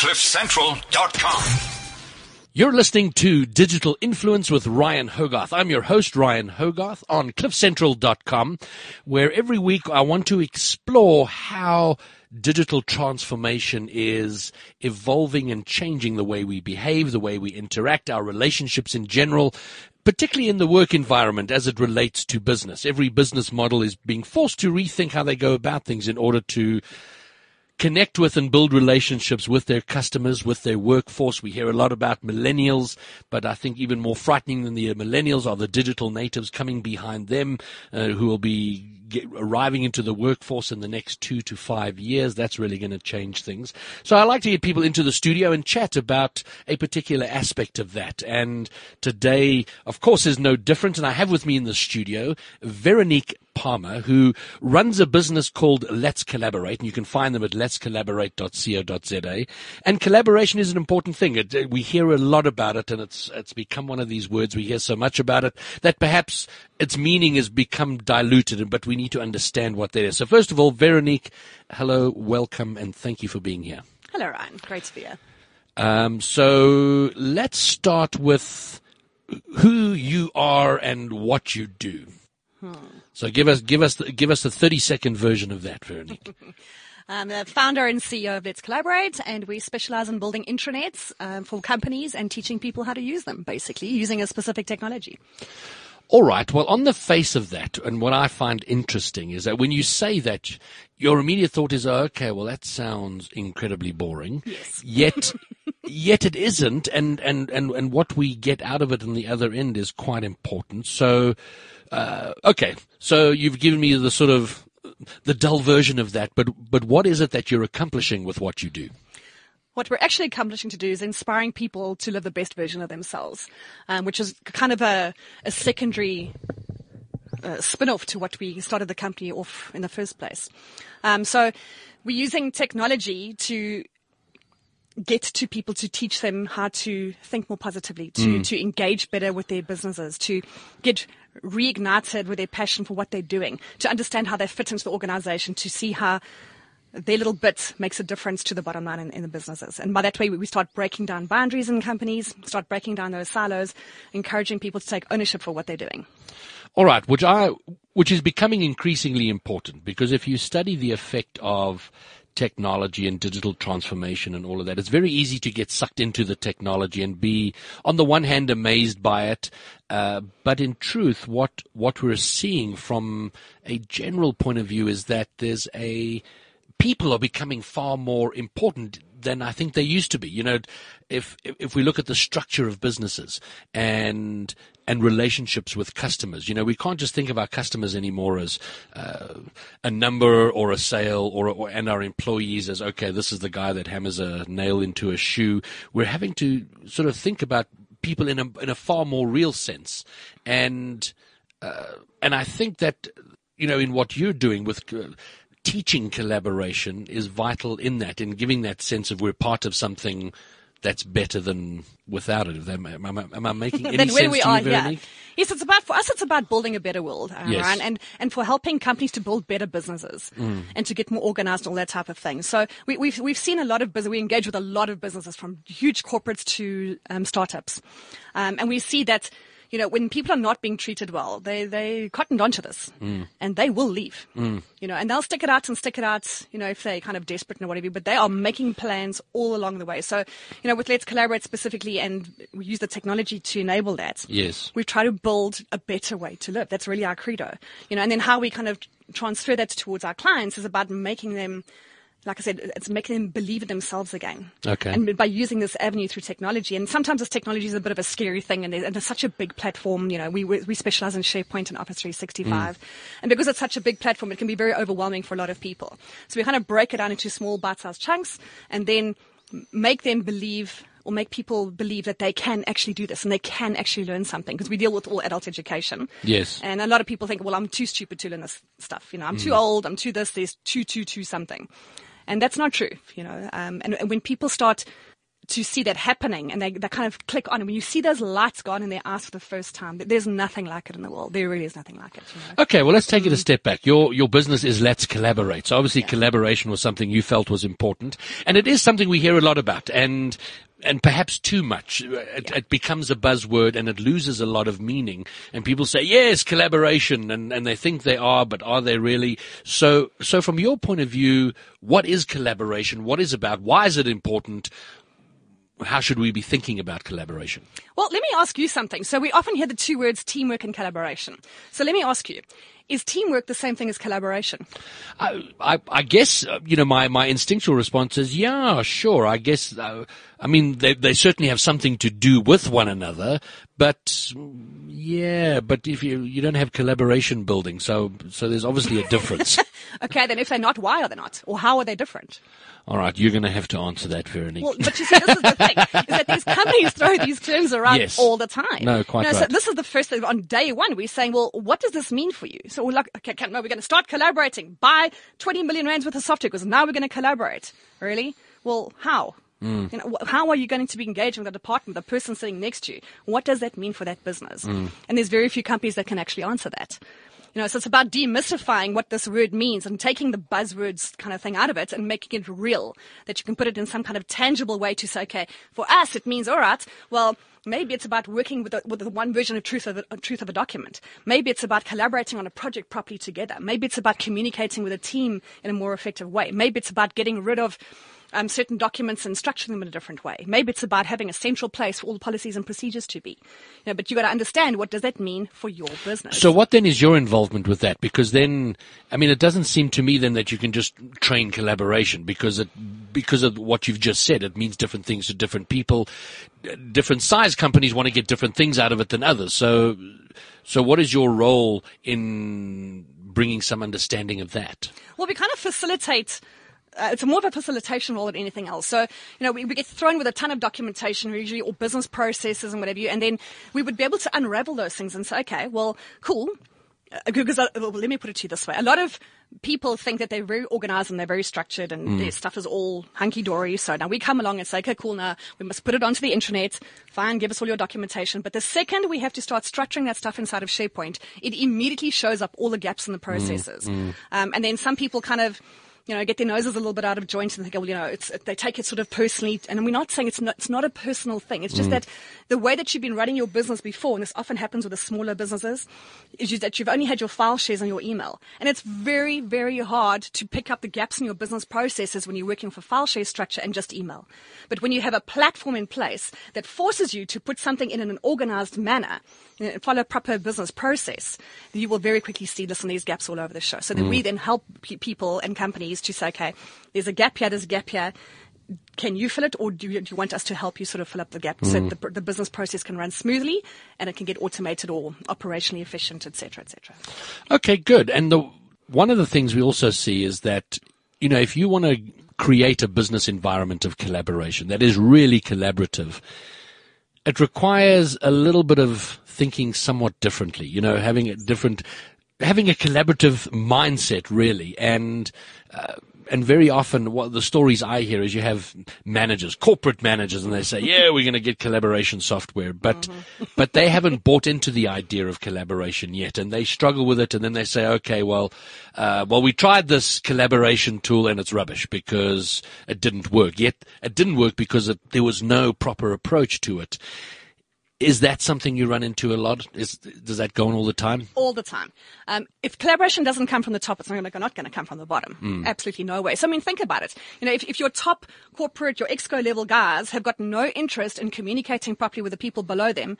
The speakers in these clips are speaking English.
CliffCentral.com. You're listening to Digital Influence with Ryan Hogarth. I'm your host, Ryan Hogarth, on CliffCentral.com, where every week I want to explore how digital transformation is evolving and changing the way we behave, the way we interact, our relationships in general, particularly in the work environment as it relates to business. Every business model is being forced to rethink how they go about things in order to connect with and build relationships with their customers, with their workforce. We hear a lot about millennials, but I think even more frightening than the millennials are the digital natives coming behind them uh, who will be get, arriving into the workforce in the next two to five years. That's really going to change things. So I like to get people into the studio and chat about a particular aspect of that. And today, of course, is no different. And I have with me in the studio Veronique Palmer, who runs a business called Let's Collaborate, and you can find them at letscollaborate.co.za. And collaboration is an important thing. It, uh, we hear a lot about it, and it's it's become one of these words we hear so much about it that perhaps its meaning has become diluted, but we need to understand what that is. So, first of all, Veronique, hello, welcome, and thank you for being here. Hello, Ryan. Great to be here. Um, so, let's start with who you are and what you do. Hmm. So give us give us give us a thirty second version of that, Veronique. I'm the founder and CEO of Let's Collaborate, and we specialize in building intranets um, for companies and teaching people how to use them, basically using a specific technology. All right. Well, on the face of that, and what I find interesting is that when you say that, your immediate thought is, oh, okay, well, that sounds incredibly boring. Yes. Yet, yet it isn't, and, and, and, and what we get out of it on the other end is quite important. So, uh, okay, so you've given me the sort of the dull version of that, but but what is it that you're accomplishing with what you do? What we're actually accomplishing to do is inspiring people to live the best version of themselves, um, which is kind of a, a secondary uh, spin-off to what we started the company off in the first place. Um, so we're using technology to get to people to teach them how to think more positively, to, mm. to engage better with their businesses, to get reignited with their passion for what they're doing, to understand how they fit into the organization, to see how their little bit makes a difference to the bottom line in, in, the businesses. And by that way, we start breaking down boundaries in companies, start breaking down those silos, encouraging people to take ownership for what they're doing. All right, which I, which is becoming increasingly important because if you study the effect of technology and digital transformation and all of that. It's very easy to get sucked into the technology and be, on the one hand, amazed by it, uh, but in truth, what what we're seeing from a general point of view is that there's a people are becoming far more important than I think they used to be. You know, if if we look at the structure of businesses and and relationships with customers, you know, we can't just think of our customers anymore as uh, a number or a sale or, or and our employees as okay, this is the guy that hammers a nail into a shoe. We're having to sort of think about people in a in a far more real sense, and uh, and I think that you know in what you're doing with uh, teaching collaboration is vital in that, in giving that sense of we're part of something that's better than without it. Am I, am I, am I making any sense where we to are, you, yeah. Yes, it's about for us. It's about building a better world, uh, yes. Ryan, and and for helping companies to build better businesses mm. and to get more organized, all that type of thing. So we, have we've, we've seen a lot of business. We engage with a lot of businesses, from huge corporates to um, startups, um, and we see that you know, when people are not being treated well, they, they cottoned onto this mm. and they will leave, mm. you know, and they'll stick it out and stick it out, you know, if they're kind of desperate and whatever, but they are making plans all along the way. So, you know, with Let's Collaborate specifically and we use the technology to enable that. Yes. We try to build a better way to live. That's really our credo, you know, and then how we kind of transfer that towards our clients is about making them like I said, it's making them believe in themselves again. Okay. And by using this avenue through technology, and sometimes this technology is a bit of a scary thing, and, and it's such a big platform. You know, we we specialize in SharePoint and Office 365, mm. and because it's such a big platform, it can be very overwhelming for a lot of people. So we kind of break it down into small bite-sized chunks, and then make them believe or make people believe that they can actually do this and they can actually learn something because we deal with all adult education. Yes. And a lot of people think, well, I'm too stupid to learn this stuff. You know, I'm mm. too old. I'm too this. There's too, too, too something. And that's not true, you know. Um, and, and when people start to see that happening and they, they kind of click on. And when you see those lights go on in their eyes for the first time, there's nothing like it in the world. There really is nothing like it. You know? Okay, well, let's take it a mm. step back. Your your business is Let's Collaborate. So obviously, collaboration was something you felt was important, and it is something we hear a lot about. And and perhaps too much. It, it, becomes a buzzword and it loses a lot of meaning. And people say, yes, collaboration, and, and they think they are, but are they really? So, so from your point of view, what is collaboration? What is about? Why is it important? How should we be thinking about collaboration? Well, let me ask you something. So we often hear the two words teamwork and collaboration. So let me ask you, is teamwork the same thing as collaboration? I, I, I guess, uh, you know, my, my instinctual response is, yeah, sure. I guess, uh, I mean, they, they certainly have something to do with one another, but yeah, but if you, you don't have collaboration building, so, so there's obviously a difference. okay, then if they're not, why are they not? Or how are they different? All right, you're going to have to answer that, Veronique. Well, but you see, this is the thing, is that these companies throw these terms around Yes. all the time. No, quite you know, right. So this is the first thing, on day one, we're saying, well, what does this mean for you? So we're like, okay, okay, no, we're going to start collaborating, buy 20 million rands worth of software, because now we're going to collaborate. Really? Well, how? Hmm. You know, how are you going to be engaging with the department, the person sitting next to you? What does that mean for that business? Hmm. And there's very few companies that can actually answer that. You know, so it's about demystifying what this word means and taking the buzzwords kind of thing out of it and making it real. That you can put it in some kind of tangible way to say, okay, for us it means, all right, well, maybe it's about working with the, with the one version of truth of, the, of truth of a document. Maybe it's about collaborating on a project properly together. Maybe it's about communicating with a team in a more effective way. Maybe it's about getting rid of um, certain documents and structuring them in a different way. Maybe it's about having a central place for all the policies and procedures to be. You know, but you got to understand what does that mean for your business. So what then is your involvement with that? Because then, I mean, it doesn't seem to me then that you can just train collaboration because it, because of what you've just said, it means different things to different people. Different size companies want to get different things out of it than others. So, so what is your role in bringing some understanding of that? Well, we kind of facilitate. Uh, it's more of a facilitation role than anything else. So, you know, we, we get thrown with a ton of documentation, usually, or business processes and whatever you, and then we would be able to unravel those things and say, okay, well, cool. Because uh, well, let me put it to you this way: a lot of people think that they're very organized and they're very structured, and their stuff is all hunky dory. So now we come along and say, okay, cool. Now we must put it onto the intranet. Fine, give us all your documentation. But the second we have to start structuring that stuff inside of SharePoint, it immediately shows up all the gaps in the processes. Um, and then some people kind of you know, get their noses a little bit out of joint and think, well, you know, it's, they take it sort of personally. And we're not saying it's not, it's not a personal thing. It's just mm. that the way that you've been running your business before, and this often happens with the smaller businesses, is that you've only had your file shares on your email. And it's very, very hard to pick up the gaps in your business processes when you're working a file share structure and just email. But when you have a platform in place that forces you to put something in in an organized manner, you know, follow a proper business process, you will very quickly see, listen, there's gaps all over the show. So then we mm. then help pe- people and companies to say, okay, there's a gap here, there's a gap here. Can you fill it, or do you, do you want us to help you sort of fill up the gap so mm. the, the business process can run smoothly and it can get automated or operationally efficient, etc., cetera, et cetera? Okay, good. And the one of the things we also see is that you know if you want to create a business environment of collaboration that is really collaborative, it requires a little bit of thinking somewhat differently. You know, having a different, having a collaborative mindset really, and. Uh, and very often, what the stories I hear is you have managers, corporate managers, and they say, "Yeah, we're going to get collaboration software," but but they haven't bought into the idea of collaboration yet, and they struggle with it. And then they say, "Okay, well, uh, well, we tried this collaboration tool, and it's rubbish because it didn't work." Yet it didn't work because it, there was no proper approach to it. Is that something you run into a lot? Is does that go on all the time? all the time. Um, if collaboration doesn't come from the top, it's not going to, not going to come from the bottom. Absolutely no way. So I mean, think about it. You know, if, if your top corporate, your exco level guys have got no interest in communicating properly with the people below them,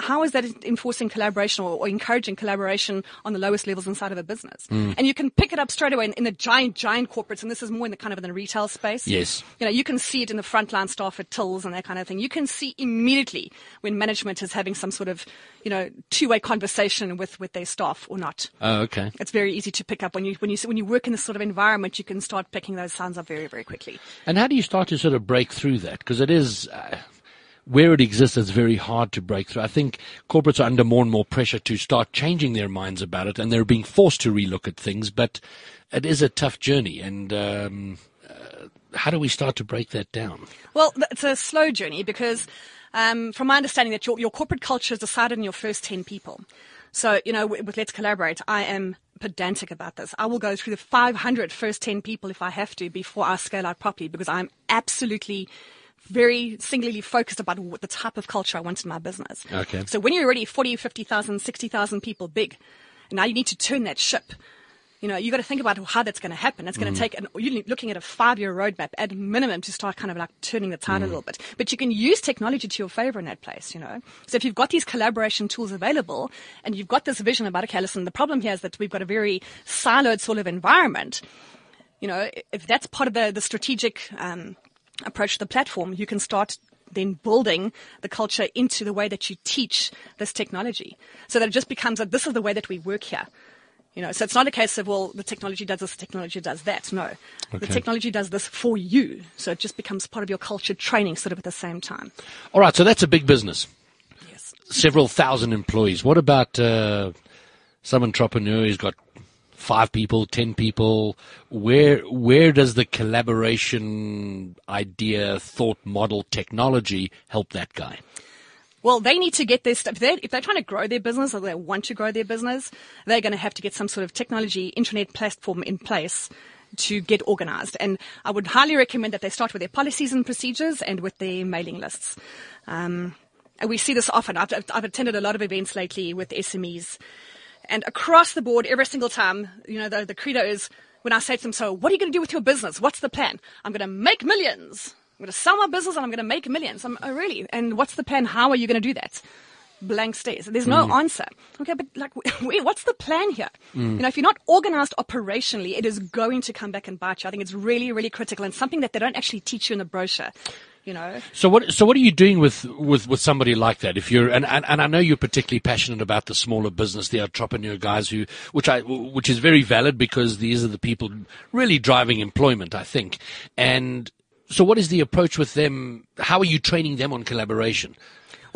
how is that enforcing collaboration or, or encouraging collaboration on the lowest levels inside of a business? And you can pick it up straight away in, in the giant, giant corporates, and this is more in the kind of in the retail space. Yes. You know, you can see it in the frontline staff at tills and that kind of thing. You can see immediately when management is having some sort of, you know, two-way conversation with, with their staff or not. Oh, okay. It's very easy to pick up when you when you when you work in this sort of environment. You can start picking those signs up very very quickly. And how do you start to sort of break through that? Because it is, uh, where it exists, it's very hard to break through. I think corporates are under more and more pressure to start changing their minds about it, and they're being forced to relook at things. But it is a tough journey, and um, uh, how do we start to break that down? Well, it's a slow journey because, um, from my understanding, that your, your corporate culture is decided in your first 10 people. So, you know, with Let's Collaborate, I am pedantic about this. I will go through the 500 first 10 people if I have to before I scale out properly because I'm absolutely very singularly focused about what the type of culture I want in my business. Okay. So when you're already 40, 50,000, 60,000 people big, now you need to turn that ship. You know, you got to think about how that's going to happen. It's going to take, an, you're looking at a five-year roadmap at minimum to start kind of like turning the tide a little bit. But you can use technology to your favor in that place, you know. So if you've got these collaboration tools available and you've got this vision about, okay, listen, the problem here is that we've got a very siloed sort of environment. You know, if that's part of the, the strategic, um, approach the platform, you can start then building the culture into the way that you teach this technology so that it just becomes that this is the way that we work here. You know, so it's not a case of, well, the technology does this, the technology does that. No. The technology does this for you. So it just becomes part of your culture training sort of at the same time. All right, so that's a big business. Yes. Several thousand employees. What about uh, some entrepreneur who's got five people, ten people? Where where does the collaboration idea, thought model, technology help that guy? Well, they need to get their stuff. If they're, if they're trying to grow their business or they want to grow their business, they're going to have to get some sort of technology, intranet platform in place to get organized. And I would highly recommend that they start with their policies and procedures and with their mailing lists. Um, and we see this often. I've, I've attended a lot of events lately with SMEs. And across the board, every single time, you know, the, the credo is when I say to them, so what are you going to do with your business? What's the plan? I'm going to make millions. I'm going to sell my business and I'm going to make millions. I'm, oh, really? And what's the plan? How are you going to do that? Blank stares. There's no mm. answer. Okay, but like, wait, what's the plan here? Mm. You know, if you're not organized operationally, it is going to come back and bite you. I think it's really, really critical and something that they don't actually teach you in the brochure. You know, So what so what are you doing with with, with somebody like that? If you're and, and, and I know you're particularly passionate about the smaller business, the entrepreneur guys who which I which is very valid because these are the people really driving employment, I think. And so what is the approach with them? How are you training them on collaboration?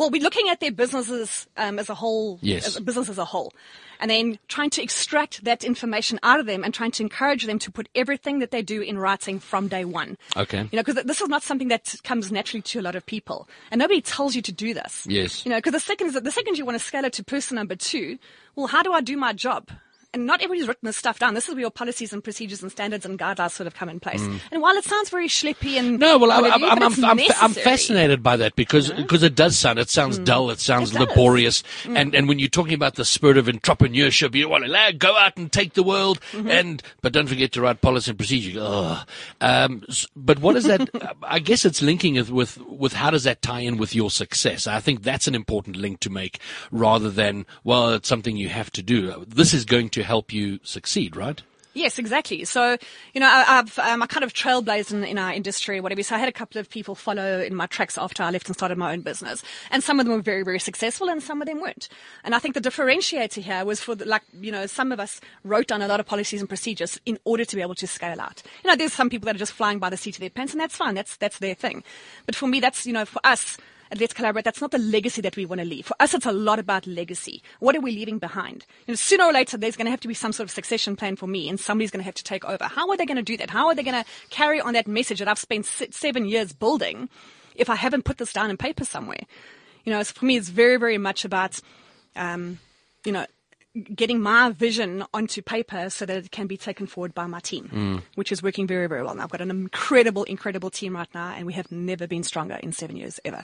Well, we're looking at their businesses um, as a whole, Yes. as a business as a whole, and then trying to extract that information out of them and trying to encourage them to put everything that they do in writing from day one. Okay. You know, because this is not something that comes naturally to a lot of people, and nobody tells you to do this. Yes. You know, because the second is that the second you want to scale it to person number two, well, how do I do my job? And not everybody's written this stuff down. This is where your policies and procedures and standards and guidelines sort of come in place. And while it sounds very schleppy and Mm. No, well, I, what have I'm, I'm, I'm, I'm, I'm fascinated by that because because it does sound it sounds dull, it sounds It laborious, and and when you're talking about the spirit of entrepreneurship, you want to go out and take the world, and but don't forget to write policy and procedure. Um, but what is that? I guess it's linking it with with how does that tie in with your success? I think that's an important link to make, rather than well, it's something you have to do. This is going to help you succeed, right? Yes, exactly. So, you know, I, I've um, I kind of trailblazed in, in our industry, whatever. So I had a couple of people follow in my tracks after I left and started my own business, and some of them were very, very successful, and some of them weren't. And I think the differentiator here was for the, like, you know, some of us wrote down a lot of policies and procedures in order to be able to scale out. You know, there's some people that are just flying by the seat of their pants, and that's fine. That's that's their thing. But for me, that's you know, for us Let's Collaborate, that's not the legacy that we want to leave. For us, it's a lot about legacy. What are we leaving behind? You know, sooner or later, there's going to have to be some sort of succession plan for me, and somebody's going to have to take over. How are they going to do that? How are they going to carry on that message that I've spent se- seven years building if I haven't put this down in paper somewhere? You know, for me, it's very, very much about, um, you know, getting my vision onto paper so that it can be taken forward by my team, mm. which is working very, very well. And I've got an incredible, incredible team right now, and we have never been stronger in seven years ever.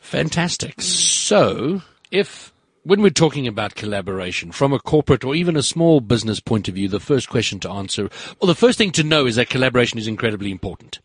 Fantastic. Mm. So, if when we're talking about collaboration from a corporate or even a small business point of view, the first question to answer, well, the first thing to know is that collaboration is incredibly important.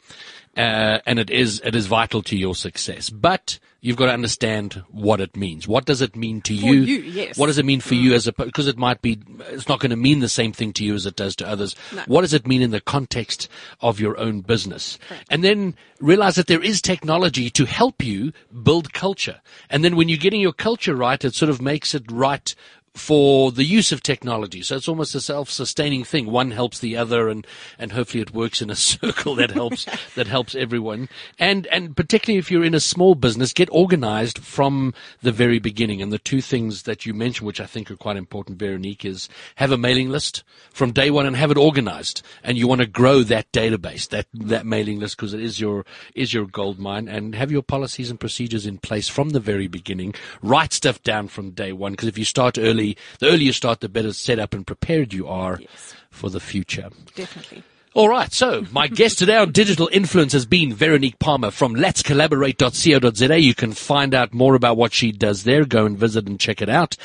Uh, and it is, it is vital to your success. But you've got to understand what it means. What does it mean to you? you, yes. What does it mean for you as a, because it might be, it's not going to mean the same thing to you as it does to others. No. What does it mean in the context of your own business? And then realize that there is technology to help you build culture. And then when you're getting your culture right, it sort of makes it right for the use of technology. So it's almost a self-sustaining thing. One helps the other and, and hopefully it works in a circle that helps, that helps everyone. And, and particularly if you're in a small business, get organized from the very beginning. And the two things that you mentioned, which I think are quite important, Veronique, is have a mailing list from day one and have it organized. And you want to grow that database, that, that mailing list, because it is your, is your gold mine and have your policies and procedures in place from the very beginning. Write stuff down from day one, because if you start early, the earlier you start, the better set up and prepared you are Yes. for the future. Definitely. All right. So my guest today on digital influence has been Veronique Palmer from Let's Collaborate.co.za. You can find out more about what she does there. Go and visit and check it out.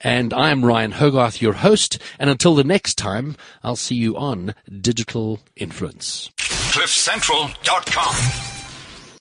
And I am Ryan Hogarth, your host. And until the next time, I'll see you on digital influence. CliffCentral.com.